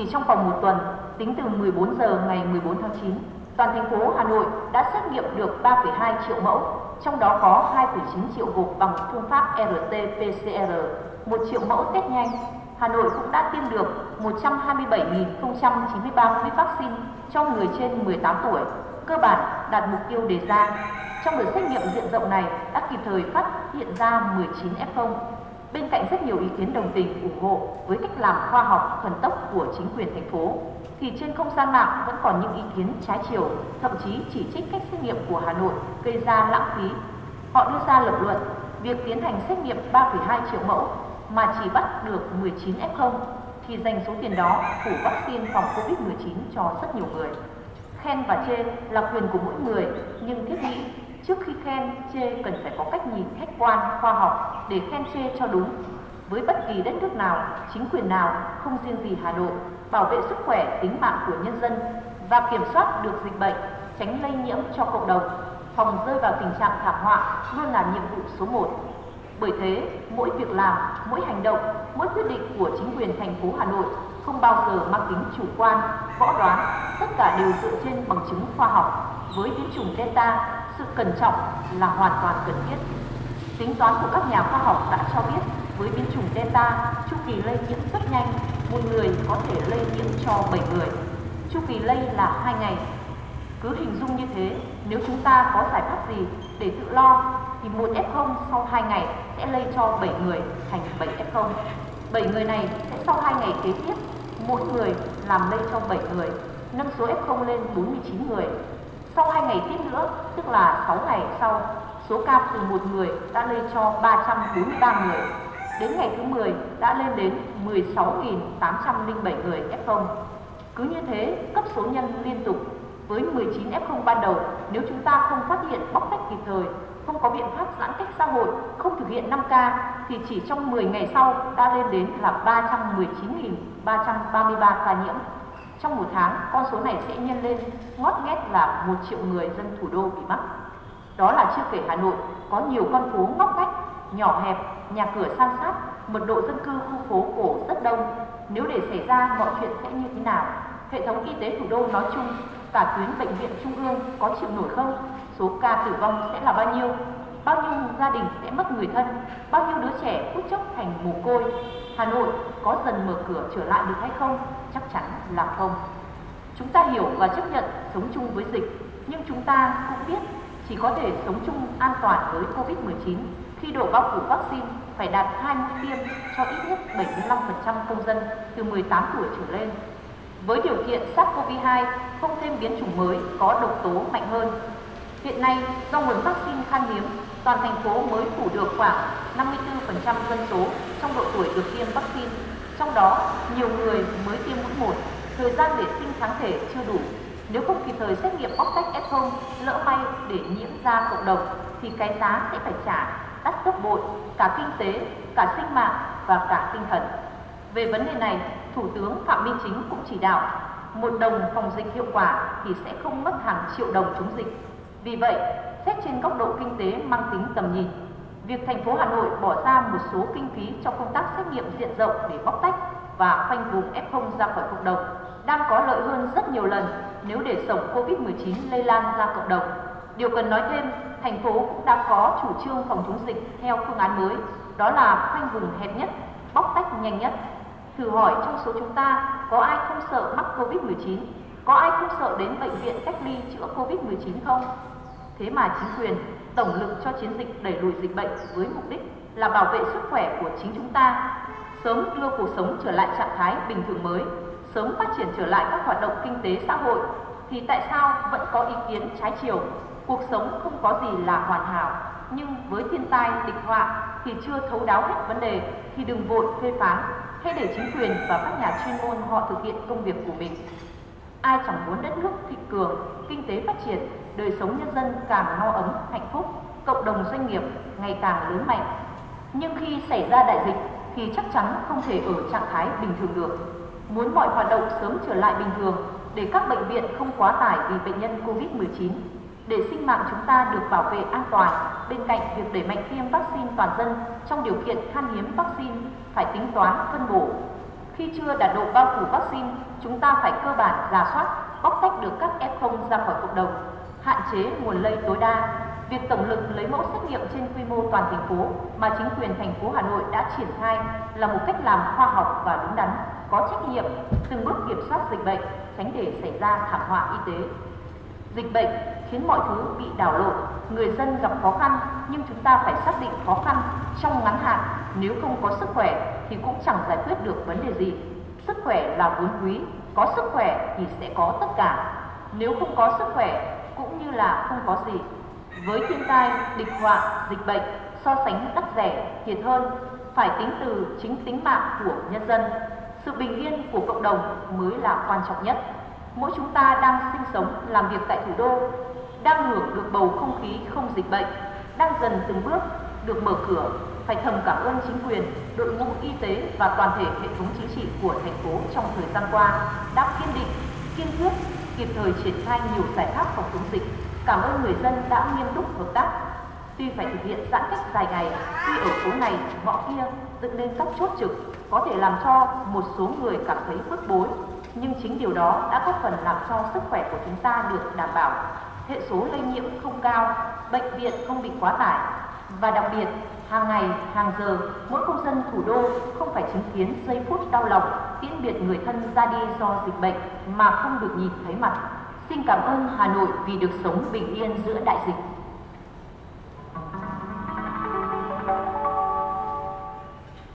Chỉ trong vòng một tuần, tính từ 14 giờ ngày 14 tháng 9, toàn thành phố Hà Nội đã xét nghiệm được 3,2 triệu mẫu, trong đó có 2,9 triệu gộp bằng phương pháp RT-PCR, 1 triệu mẫu test nhanh. Hà Nội cũng đã tiêm được 127.093 mũi vaccine cho người trên 18 tuổi, cơ bản đạt mục tiêu đề ra. Trong đợt xét nghiệm diện rộng này đã kịp thời phát hiện ra 19 F0. Bên cạnh rất nhiều ý kiến đồng tình ủng hộ với cách làm khoa học thần tốc của chính quyền thành phố, thì trên không gian mạng vẫn còn những ý kiến trái chiều, thậm chí chỉ trích cách xét nghiệm của Hà Nội gây ra lãng phí. Họ đưa ra lập luận việc tiến hành xét nghiệm 3,2 triệu mẫu mà chỉ bắt được 19 F0 thì dành số tiền đó phủ vaccine phòng Covid-19 cho rất nhiều người. Khen và chê là quyền của mỗi người, nhưng thiết nghĩ trước khi khen chê cần phải có cách nhìn khách quan, khoa học để khen chê cho đúng. Với bất kỳ đất nước nào, chính quyền nào, không riêng gì Hà Nội, bảo vệ sức khỏe, tính mạng của nhân dân và kiểm soát được dịch bệnh, tránh lây nhiễm cho cộng đồng, phòng rơi vào tình trạng thảm họa luôn là nhiệm vụ số 1. Bởi thế, mỗi việc làm, mỗi hành động, mỗi quyết định của chính quyền thành phố Hà Nội không bao giờ mang tính chủ quan, võ đoán, tất cả đều dựa trên bằng chứng khoa học. Với biến chủng Delta, sự cẩn trọng là hoàn toàn cần thiết. Tính toán của các nhà khoa học đã cho biết với biến chủng Delta, chu kỳ lây nhiễm rất nhanh, một người có thể lây nhiễm cho 7 người. Chu kỳ lây là 2 ngày. Cứ hình dung như thế, nếu chúng ta có giải pháp gì để tự lo thì một F0 sau 2 ngày sẽ lây cho 7 người thành 7 F0. 7 người này sẽ sau 2 ngày kế tiếp mỗi người làm lây cho 7 người, nâng số F0 lên 49 người. Sau 2 ngày tiếp nữa, tức là 6 ngày sau, số ca từ một người đã lây cho 343 người. Đến ngày thứ 10 đã lên đến 16.807 người F0. Cứ như thế, cấp số nhân liên tục với 19 F0 ban đầu, nếu chúng ta không phát hiện bóc tách kịp thời, không có biện pháp giãn cách xã hội, không thực hiện 5K thì chỉ trong 10 ngày sau đã lên đến là 319.333 ca nhiễm. Trong một tháng, con số này sẽ nhân lên ngót nghét là 1 triệu người dân thủ đô bị mắc. Đó là chưa kể Hà Nội có nhiều con phố ngóc ngách, nhỏ hẹp, nhà cửa san sát, mật độ dân cư khu phố cổ rất đông. Nếu để xảy ra mọi chuyện sẽ như thế nào? Hệ thống y tế thủ đô nói chung, cả tuyến bệnh viện trung ương có chịu nổi không? Số ca tử vong sẽ là bao nhiêu? Bao nhiêu gia đình sẽ mất người thân? Bao nhiêu đứa trẻ phút chốc thành mồ côi? Hà Nội có dần mở cửa trở lại được hay không? Chắc chắn là không. Chúng ta hiểu và chấp nhận sống chung với dịch, nhưng chúng ta cũng biết chỉ có thể sống chung an toàn với Covid-19 khi độ bao phủ vaccine phải đạt hai mũi tiêm cho ít nhất 75% công dân từ 18 tuổi trở lên. Với điều kiện SARS-CoV-2 không thêm biến chủng mới có độc tố mạnh hơn. Hiện nay, do nguồn vaccine khan hiếm, toàn thành phố mới phủ được khoảng 54% dân số trong độ tuổi được tiêm vaccine. Trong đó, nhiều người mới tiêm mũi 1, thời gian để sinh kháng thể chưa đủ. Nếu không kịp thời xét nghiệm bóc tách F0, lỡ may để nhiễm ra cộng đồng thì cái giá sẽ phải trả đắt gấp bội cả kinh tế, cả sinh mạng và cả tinh thần. Về vấn đề này, Thủ tướng Phạm Minh Chính cũng chỉ đạo một đồng phòng dịch hiệu quả thì sẽ không mất hàng triệu đồng chống dịch. Vì vậy, xét trên góc độ kinh tế mang tính tầm nhìn, việc thành phố Hà Nội bỏ ra một số kinh phí cho công tác xét nghiệm diện rộng để bóc tách và khoanh vùng F0 ra khỏi cộng đồng đang có lợi hơn rất nhiều lần nếu để sống COVID-19 lây lan ra cộng đồng. Điều cần nói thêm, thành phố cũng đã có chủ trương phòng chống dịch theo phương án mới, đó là khoanh vùng hẹp nhất, bóc tách nhanh nhất. Thử hỏi trong số chúng ta có ai không sợ mắc Covid-19? Có ai không sợ đến bệnh viện cách ly chữa Covid-19 không? Thế mà chính quyền tổng lực cho chiến dịch đẩy lùi dịch bệnh với mục đích là bảo vệ sức khỏe của chính chúng ta, sớm đưa cuộc sống trở lại trạng thái bình thường mới, sớm phát triển trở lại các hoạt động kinh tế xã hội, thì tại sao vẫn có ý kiến trái chiều? Cuộc sống không có gì là hoàn hảo, nhưng với thiên tai, địch họa thì chưa thấu đáo hết vấn đề thì đừng vội phê phán, hãy để chính quyền và các nhà chuyên môn họ thực hiện công việc của mình. Ai chẳng muốn đất nước thịnh cường, kinh tế phát triển, đời sống nhân dân càng no ấm, hạnh phúc, cộng đồng doanh nghiệp ngày càng lớn mạnh. Nhưng khi xảy ra đại dịch thì chắc chắn không thể ở trạng thái bình thường được. Muốn mọi hoạt động sớm trở lại bình thường để các bệnh viện không quá tải vì bệnh nhân COVID-19, để sinh mạng chúng ta được bảo vệ an toàn bên cạnh việc đẩy mạnh tiêm vaccine toàn dân trong điều kiện khan hiếm vaccine phải tính toán phân bổ. Khi chưa đạt độ bao phủ vaccine chúng ta phải cơ bản giả soát, bóc tách được các F0 ra khỏi cộng đồng, hạn chế nguồn lây tối đa. Việc tổng lực lấy mẫu xét nghiệm trên quy mô toàn thành phố mà chính quyền thành phố Hà Nội đã triển khai là một cách làm khoa học và đúng đắn, có trách nhiệm, từng bước kiểm soát dịch bệnh, tránh để xảy ra thảm họa y tế. Dịch bệnh khiến mọi thứ bị đảo lộn, người dân gặp khó khăn nhưng chúng ta phải xác định khó khăn trong ngắn hạn nếu không có sức khỏe thì cũng chẳng giải quyết được vấn đề gì. Sức khỏe là vốn quý, có sức khỏe thì sẽ có tất cả. Nếu không có sức khỏe cũng như là không có gì. Với thiên tai, địch họa, dịch bệnh, so sánh đắt rẻ, thiệt hơn, phải tính từ chính tính mạng của nhân dân. Sự bình yên của cộng đồng mới là quan trọng nhất. Mỗi chúng ta đang sinh sống, làm việc tại thủ đô, đang hưởng được bầu không khí không dịch bệnh, đang dần từng bước được mở cửa, phải thầm cảm ơn chính quyền, đội ngũ y tế và toàn thể hệ thống chính trị của thành phố trong thời gian qua đã kiên định, kiên quyết, kịp thời triển khai nhiều giải pháp phòng chống dịch. Cảm ơn người dân đã nghiêm túc hợp tác. Tuy phải thực hiện giãn cách dài ngày, tuy ở phố này, ngõ kia dựng lên các chốt trực có thể làm cho một số người cảm thấy bức bối, nhưng chính điều đó đã góp phần làm cho sức khỏe của chúng ta được đảm bảo hệ số lây nhiễm không cao, bệnh viện không bị quá tải và đặc biệt hàng ngày, hàng giờ mỗi công dân thủ đô không phải chứng kiến giây phút đau lòng tiễn biệt người thân ra đi do dịch bệnh mà không được nhìn thấy mặt. Xin cảm ơn Hà Nội vì được sống bình yên giữa đại dịch.